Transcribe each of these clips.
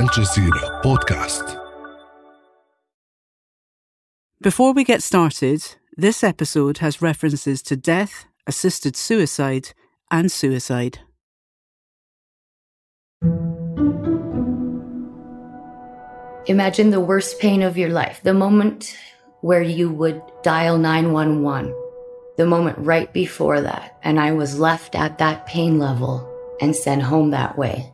الجزيرة بودكاست Before we get started, this episode has references to death, assisted suicide, and suicide. Imagine the worst pain of your life, the moment where you would dial 911, the moment right before that, and I was left at that pain level and sent home that way.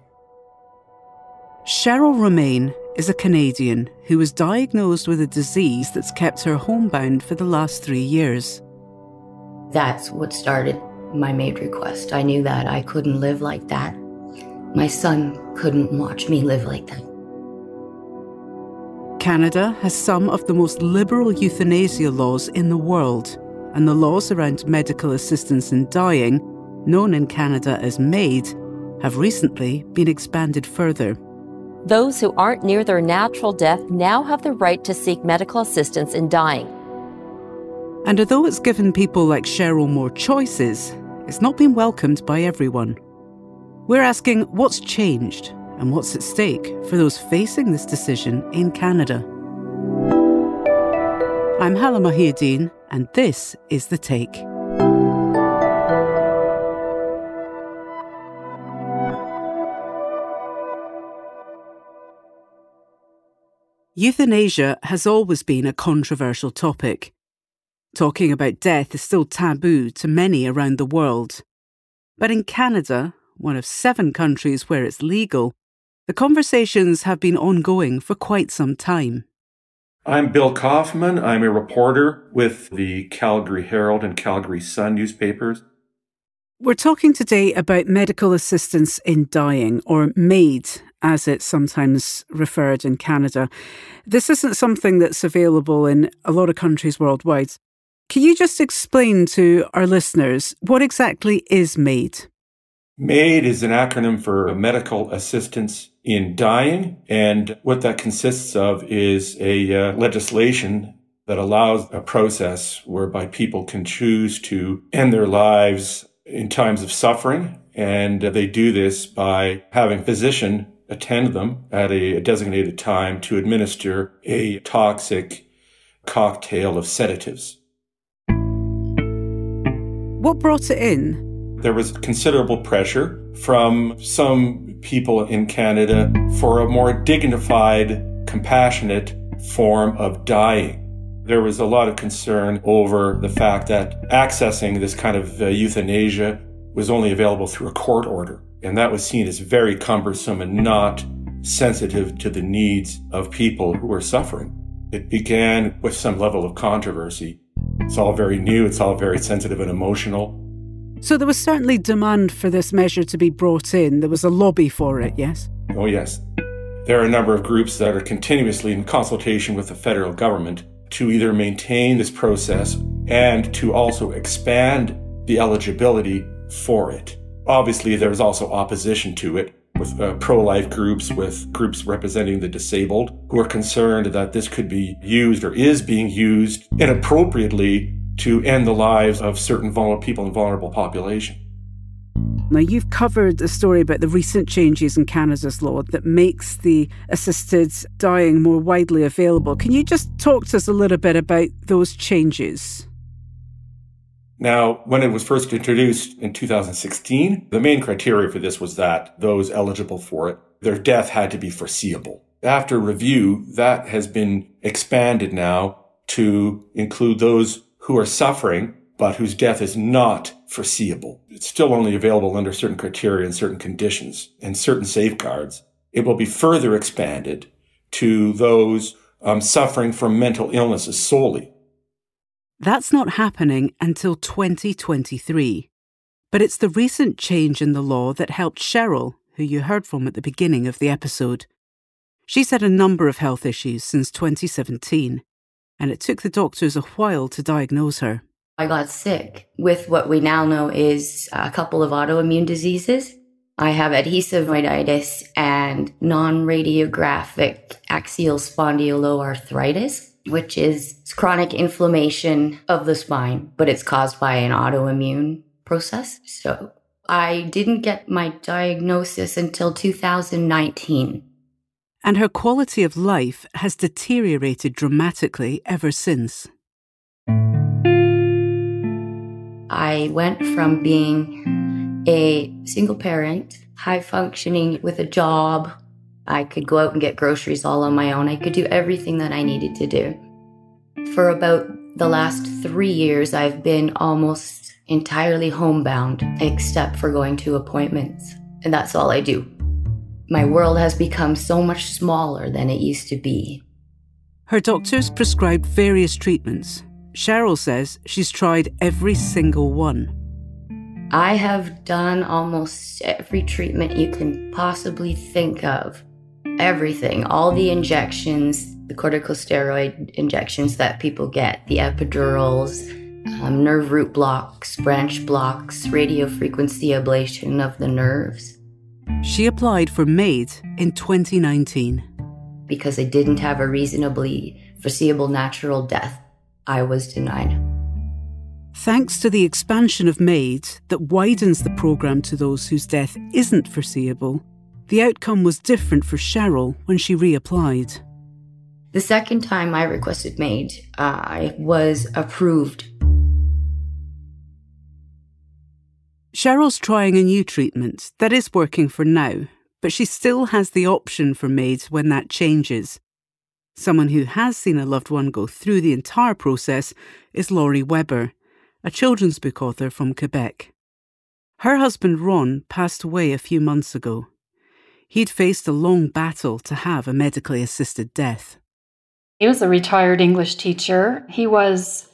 Cheryl Romaine is a Canadian who was diagnosed with a disease that's kept her homebound for the last three years. That's what started my MAID request. I knew that I couldn't live like that. My son couldn't watch me live like that. Canada has some of the most liberal euthanasia laws in the world, and the laws around medical assistance in dying, known in Canada as MAID, have recently been expanded further. Those who aren't near their natural death now have the right to seek medical assistance in dying. And although it's given people like Cheryl more choices, it's not been welcomed by everyone. We're asking what's changed and what's at stake for those facing this decision in Canada. I'm Halla Mohieddeen, and this is The Take. Euthanasia has always been a controversial topic. Talking about death is still taboo to many around the world. But in Canada, one of seven countries where it's legal, the conversations have been ongoing for quite some time. I'm Bill Kaufmann. I'm a reporter with the Calgary Herald and Calgary Sun newspapers. We're talking today about medical assistance in dying, or MAID, as it's sometimes referred in Canada. This isn't something that's available in a lot of countries worldwide. Can you just explain to our listeners what exactly is MAID? MAID is an acronym for Medical Assistance in Dying. And what that consists of is a uh, legislation that allows a process whereby people can choose to end their lives in times of suffering. And they do this by having a physician attend them at a designated time to administer a toxic cocktail of sedatives. What brought it in? There was considerable pressure from some people in Canada for a more dignified, compassionate form of dying. There was a lot of concern over the fact that accessing this kind of uh, euthanasia was only available through a court order. And that was seen as very cumbersome and not sensitive to the needs of people who were suffering. It began with some level of controversy. It's all very new, it's all very sensitive and emotional. So there was certainly demand for this measure to be brought in. There was a lobby for it, yes? Oh, yes. There are a number of groups that are continuously in consultation with the federal government to either maintain this process and to also expand the eligibility for it. Obviously, there's also opposition to it with uh, pro life groups, with groups representing the disabled, who are concerned that this could be used or is being used inappropriately to end the lives of certain vulnerable people and vulnerable population. Now, you've covered a story about the recent changes in Canada's law that makes the assisted dying more widely available. Can you just talk to us a little bit about those changes? Now, when it was first introduced in 2016, the main criteria for this was that those eligible for it, their death had to be foreseeable. After review, that has been expanded now to include those who are suffering, but whose death is not foreseeable. It's still only available under certain criteria and certain conditions and certain safeguards. It will be further expanded to those um, suffering from mental illnesses solely. That's not happening until 2023. But it's the recent change in the law that helped Cheryl, who you heard from at the beginning of the episode. She's had a number of health issues since 2017, and it took the doctors a while to diagnose her. I got sick with what we now know is a couple of autoimmune diseases. I have adhesive arachnoiditis and non radiographic axial spondyloarthritis which is chronic inflammation of the spine, but it's caused by an autoimmune process. So I didn't get my diagnosis until 2019. and her quality of life has deteriorated dramatically ever since. I went from being a single parent, high functioning with a job. I could go out and get groceries all on my own. I could do everything that I needed to do. For about the last three years, I've been almost entirely homebound, except for going to appointments. And that's all I do. My world has become so much smaller than it used to be. Her doctors prescribed various treatments. Cheryl says she's tried every single one. I have done almost every treatment you can possibly think of. Everything, all the injections, the corticosteroid injections that people get, the epidurals, um, nerve root blocks, branch blocks, radio frequency ablation of the nerves. She applied for MAID in 2019. Because I didn't have a reasonably foreseeable natural death, I was denied. Thanks to the expansion of MAID that widens the programme to those whose death isn't foreseeable, the outcome was different for Cheryl when she reapplied. The second time I requested MAID, uh, I was approved Cheryl's trying a new treatment that is working for now, but she still has the option for MAID when that changes. Someone who has seen a loved one go through the entire process is Lori Weber, a children's book author from Quebec. Her husband Ron passed away a few months ago. He'd faced a long battle to have a medically assisted death. He was a retired English teacher. He was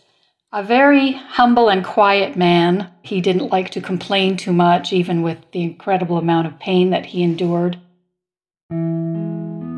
a very humble and quiet man. He didn't like to complain too much, even with the incredible amount of pain that he endured. Can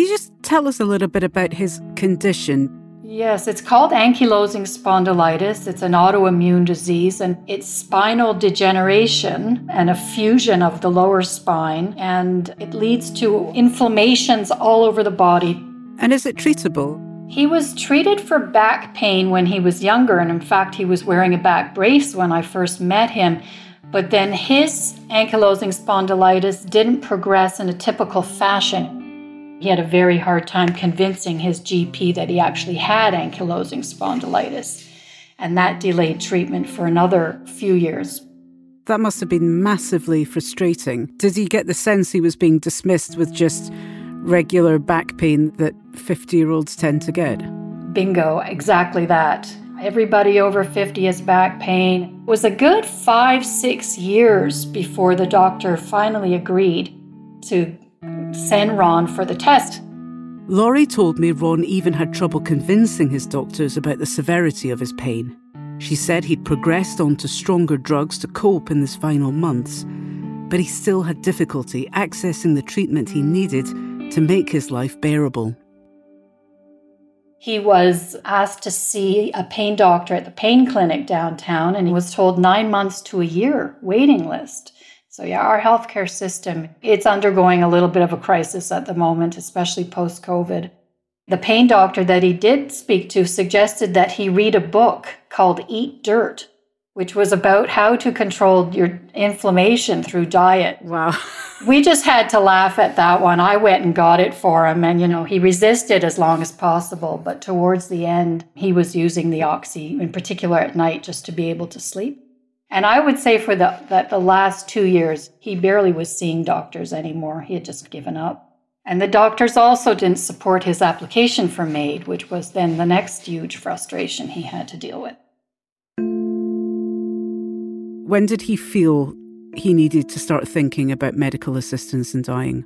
you just tell us a little bit about his condition? Yes, it's called ankylosing spondylitis. It's an autoimmune disease and it's spinal degeneration and a fusion of the lower spine, and it leads to inflammations all over the body. And is it treatable? He was treated for back pain when he was younger, and in fact, he was wearing a back brace when I first met him. But then his ankylosing spondylitis didn't progress in a typical fashion. He had a very hard time convincing his GP that he actually had ankylosing spondylitis, and that delayed treatment for another few years. That must have been massively frustrating. Did he get the sense he was being dismissed with just regular back pain that 50 year olds tend to get. Bingo, exactly that. Everybody over 50 has back pain. It was a good five, six years before the doctor finally agreed to send Ron for the test. Lori told me Ron even had trouble convincing his doctors about the severity of his pain. She said he'd progressed onto stronger drugs to cope in his final months, but he still had difficulty accessing the treatment he needed to make his life bearable. He was asked to see a pain doctor at the pain clinic downtown, and he was told nine months to a year waiting list. So, yeah, our healthcare system, it's undergoing a little bit of a crisis at the moment, especially post COVID. The pain doctor that he did speak to suggested that he read a book called Eat Dirt, which was about how to control your inflammation through diet. Wow. we just had to laugh at that one. I went and got it for him, and you know, he resisted as long as possible. But towards the end, he was using the oxy, in particular at night, just to be able to sleep. And I would say for the, that the last two years, he barely was seeing doctors anymore. He had just given up. And the doctors also didn't support his application for MAID, which was then the next huge frustration he had to deal with. When did he feel he needed to start thinking about medical assistance in dying?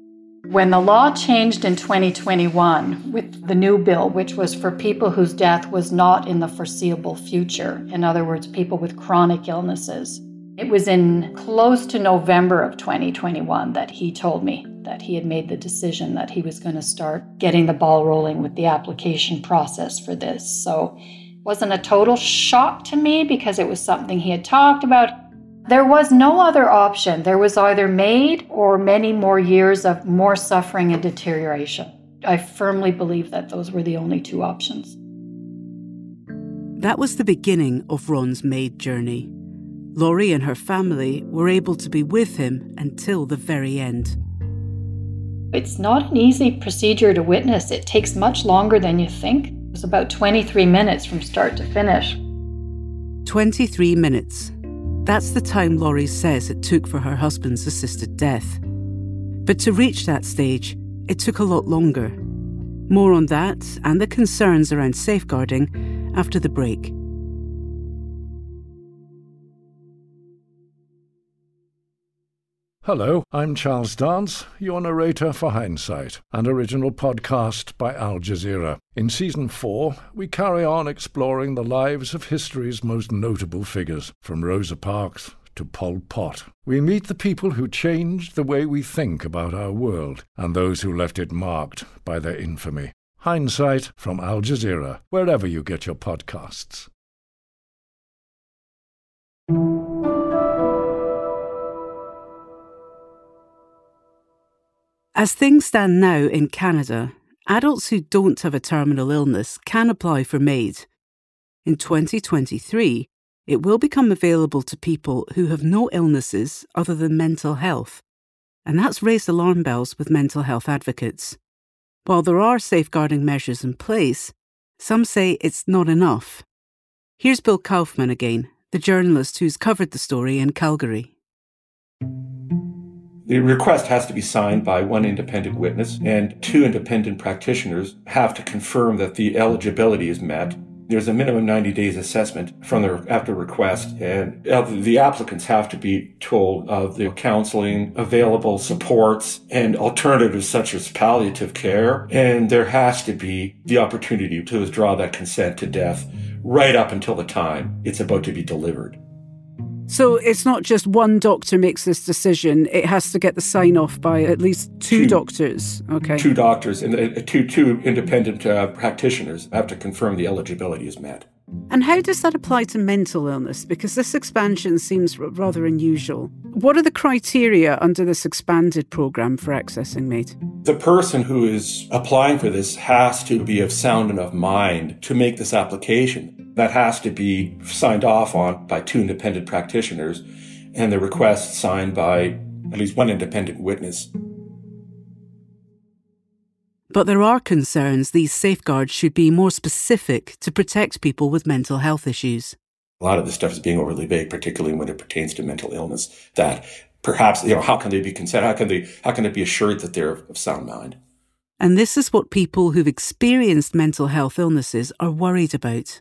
When the law changed in 2021 with the new bill, which was for people whose death was not in the foreseeable future, in other words, people with chronic illnesses, it was in close to November of 2021 that he told me that he had made the decision that he was going to start getting the ball rolling with the application process for this. So it wasn't a total shock to me because it was something he had talked about. There was no other option. There was either MAID or many more years of more suffering and deterioration. I firmly believe that those were the only two options. That was the beginning of Ron's MAID journey. Lori and her family were able to be with him until the very end. It's not an easy procedure to witness. It takes much longer than you think. It was about 23 minutes from start to finish. 23 minutes. That's the time Lori says it took for her husband's assisted death. But to reach that stage, it took a lot longer. More on that and the concerns around safeguarding after the break. Hello, I'm Charles Dance, your narrator for Hindsight, an original podcast by Al Jazeera. In season four, we carry on exploring the lives of history's most notable figures, from Rosa Parks to Pol Pot. We meet the people who changed the way we think about our world and those who left it marked by their infamy. Hindsight from Al Jazeera, wherever you get your podcasts. As things stand now in Canada, adults who don't have a terminal illness can apply for MAID. In 2023, it will become available to people who have no illnesses other than mental health, and that's raised alarm bells with mental health advocates. While there are safeguarding measures in place, some say it's not enough. Here's Bill Kaufmann again, the journalist who's covered the story in Calgary. The request has to be signed by one independent witness, and two independent practitioners have to confirm that the eligibility is met. There's a minimum 90 days assessment from the after request, and the applicants have to be told of the counseling, available supports, and alternatives such as palliative care. And there has to be the opportunity to withdraw that consent to death right up until the time it's about to be delivered. So it's not just one doctor makes this decision; it has to get the sign off by at least two, Two. doctors. Okay. Two doctors and uh, two two independent uh, practitioners have to confirm the eligibility is met. And how does that apply to mental illness? Because this expansion seems r- rather unusual. What are the criteria under this expanded program for accessing MAID? The person who is applying for this has to be of sound enough mind to make this application. That has to be signed off on by two independent practitioners and the request signed by at least one independent witness. But there are concerns these safeguards should be more specific to protect people with mental health issues. A lot of this stuff is being overly vague, particularly when it pertains to mental illness, that perhaps, you know, how can they be consent? How can they, how can it be assured that they're of sound mind? And this is what people who've experienced mental health illnesses are worried about.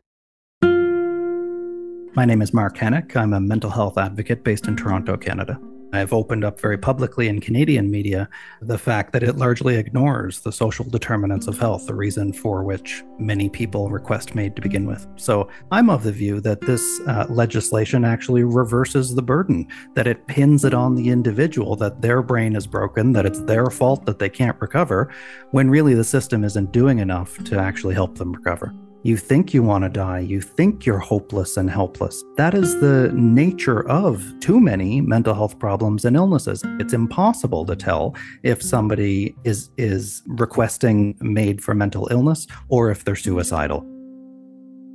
My name is Mark Henick. I'm a mental health advocate based in Toronto, Canada. I've opened up very publicly in Canadian media the fact that it largely ignores the social determinants of health, the reason for which many people request MAID to begin with. So I'm of the view that this uh, legislation actually reverses the burden, that it pins it on the individual, that their brain is broken, that it's their fault that they can't recover, when really the system isn't doing enough to actually help them recover. You think you want to die. You think you're hopeless and helpless. That is the nature of too many mental health problems and illnesses. It's impossible to tell if somebody is is requesting MAID for mental illness or if they're suicidal.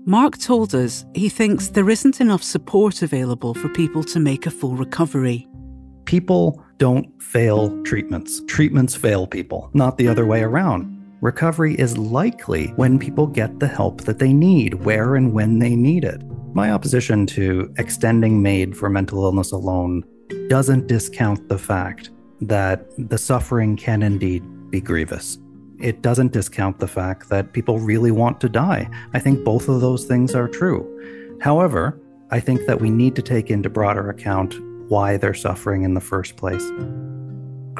Mark told us he thinks there isn't enough support available for people to make a full recovery. People don't fail treatments. Treatments fail people, not the other way around. Recovery is likely when people get the help that they need, where and when they need it. My opposition to extending MAID for mental illness alone doesn't discount the fact that the suffering can indeed be grievous. It doesn't discount the fact that people really want to die. I think both of those things are true. However, I think that we need to take into broader account why they're suffering in the first place.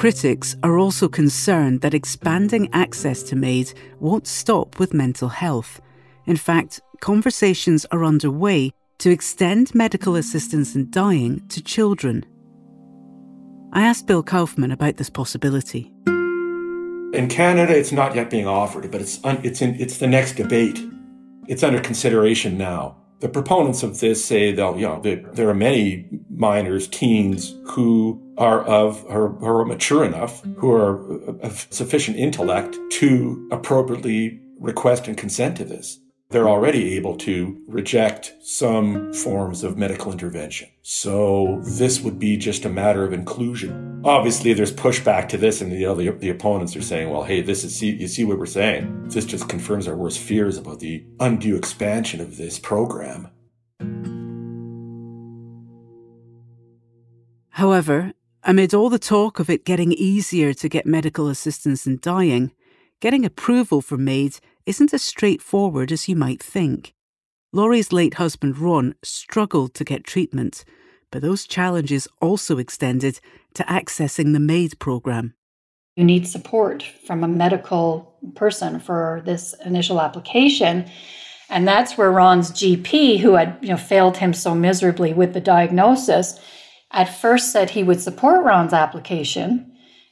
Critics are also concerned that expanding access to MAID won't stop with mental health. In fact, conversations are underway to extend medical assistance in dying to children. I asked Bill Kaufmann about this possibility. In Canada, it's not yet being offered, but it's un, it's in, it's the next debate. It's under consideration now. The proponents of this say that you know there are many minors, teens who are of are, are mature enough, who are of sufficient intellect to appropriately request and consent to this. They're already able to reject some forms of medical intervention. So this would be just a matter of inclusion. Obviously, there's pushback to this, and the, you know, the, the opponents are saying, well, hey, this is, see, you see what we're saying? This just confirms our worst fears about the undue expansion of this program. However, amid all the talk of it getting easier to get medical assistance in dying, getting approval for maids isn't as straightforward as you might think. Lori's late husband Ron struggled to get treatment, but those challenges also extended to accessing the MAID program. You need support from a medical person for this initial application. And that's where Ron's GP, who had you know, failed him so miserably with the diagnosis, at first said he would support Ron's application.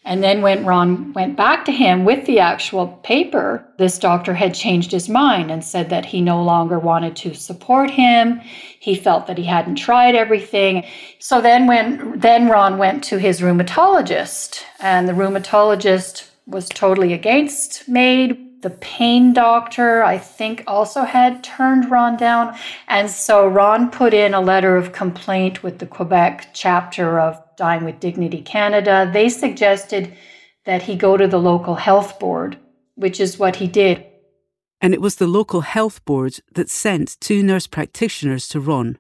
And then when Ron went back to him with the actual paper, this doctor had changed his mind and said that he no longer wanted to support him. He felt that he hadn't tried everything. So then when then Ron went to his rheumatologist and the rheumatologist was totally against MAID the pain doctor, I think, also had turned Ron down. And so Ron put in a letter of complaint with the Quebec chapter of Dying with Dignity Canada. They suggested that he go to the local health board, which is what he did. And it was the local health board that sent two nurse practitioners to Ron.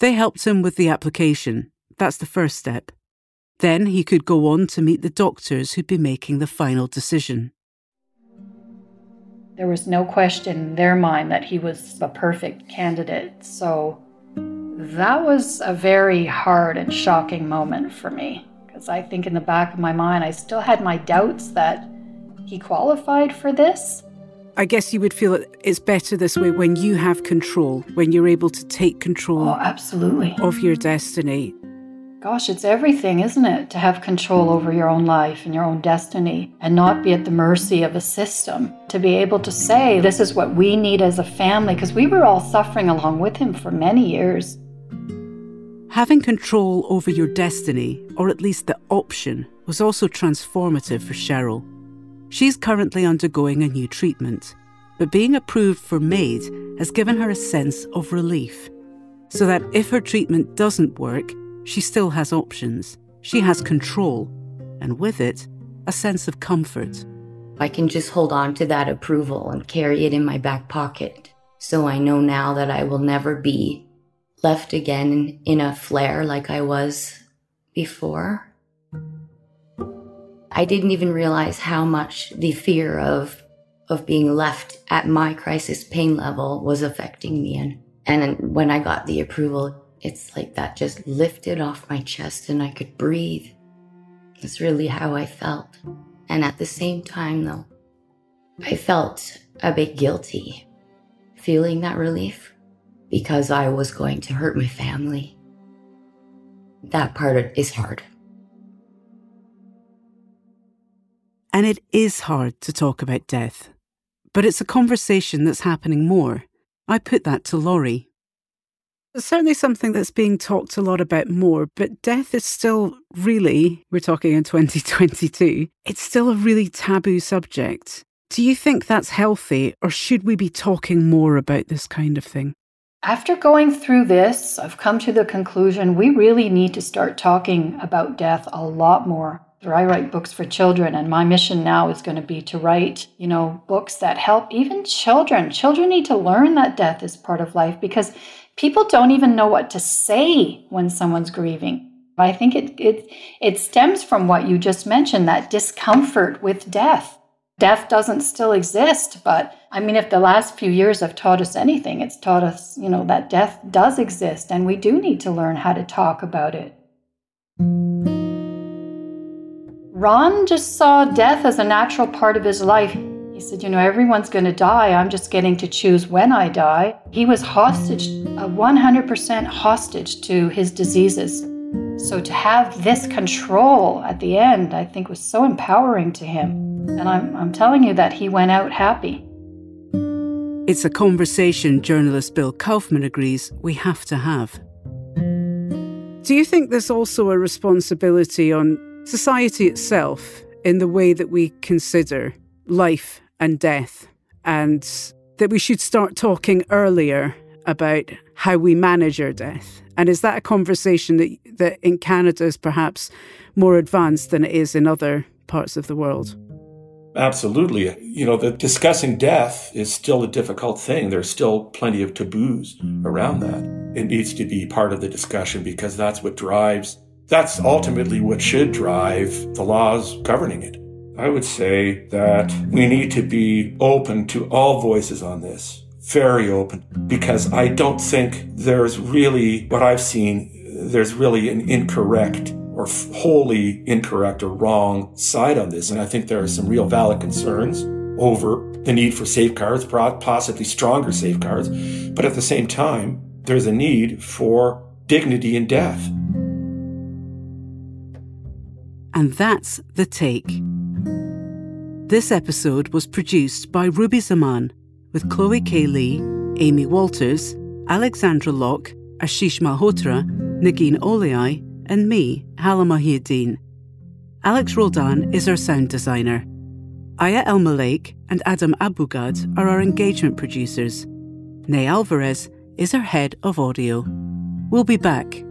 They helped him with the application. That's the first step. Then he could go on to meet the doctors who'd be making the final decision. There was no question in their mind that he was a perfect candidate. So that was a very hard and shocking moment for me because I think in the back of my mind, I still had my doubts that he qualified for this. I guess you would feel it's better this way when you have control, when you're able to take control oh, absolutely. of your destiny. Gosh, it's everything, isn't it? To have control over your own life and your own destiny and not be at the mercy of a system. To be able to say, this is what we need as a family, because we were all suffering along with him for many years. Having control over your destiny, or at least the option, was also transformative for Cheryl. She's currently undergoing a new treatment, but being approved for MAID has given her a sense of relief. So that if her treatment doesn't work, she still has options. She has control, and with it, a sense of comfort. I can just hold on to that approval and carry it in my back pocket. So I know now that I will never be left again in a flare like I was before. I didn't even realize how much the fear of of being left at my crisis pain level was affecting me and and when I got the approval it's like that just lifted off my chest and I could breathe. That's really how I felt. And at the same time, though, I felt a bit guilty feeling that relief because I was going to hurt my family. That part is hard. And it is hard to talk about death, but it's a conversation that's happening more. I put that to Lori certainly something that's being talked a lot about more, but death is still really, we're talking in 2022, it's still a really taboo subject. Do you think that's healthy, or should we be talking more about this kind of thing? After going through this, I've come to the conclusion we really need to start talking about death a lot more. I write books for children, and my mission now is going to be to write, you know, books that help even children. Children need to learn that death is part of life because people don't even know what to say when someone's grieving. I think it, it, it stems from what you just mentioned that discomfort with death. Death doesn't still exist, but I mean, if the last few years have taught us anything, it's taught us, you know, that death does exist and we do need to learn how to talk about it. Ron just saw death as a natural part of his life. He said, You know, everyone's going to die. I'm just getting to choose when I die. He was hostage, a 100% hostage to his diseases. So to have this control at the end, I think was so empowering to him. And I'm, I'm telling you that he went out happy. It's a conversation journalist Bill Kaufmann agrees we have to have. Do you think there's also a responsibility on society itself in the way that we consider life and death, and that we should start talking earlier about how we manage our death. And is that a conversation that, that in Canada is perhaps more advanced than it is in other parts of the world. Absolutely. You know, the discussing death is still a difficult thing. There's still plenty of taboos around that. It needs to be part of the discussion because that's what drives, that's ultimately what should drive the laws governing it. I would say that we need to be open to all voices on this, very open, because I don't think there's really, what I've seen, there's really an incorrect or wholly incorrect or wrong side on this. And I think there are some real valid concerns over the need for safeguards, possibly stronger safeguards. But at the same time, there's a need for dignity in death. And that's the take. This episode was produced by Ruby Zaman with Chloe K. Li, Amy Walters, Alexandra Locke, Ashish Malhotra, Negin Owliaei, and me, Halla Mohieddeen. Alex Roldan is our sound designer. Aya Elmileik and Adam Abugad are our engagement producers. Ney Alvarez is our head of audio. We'll be back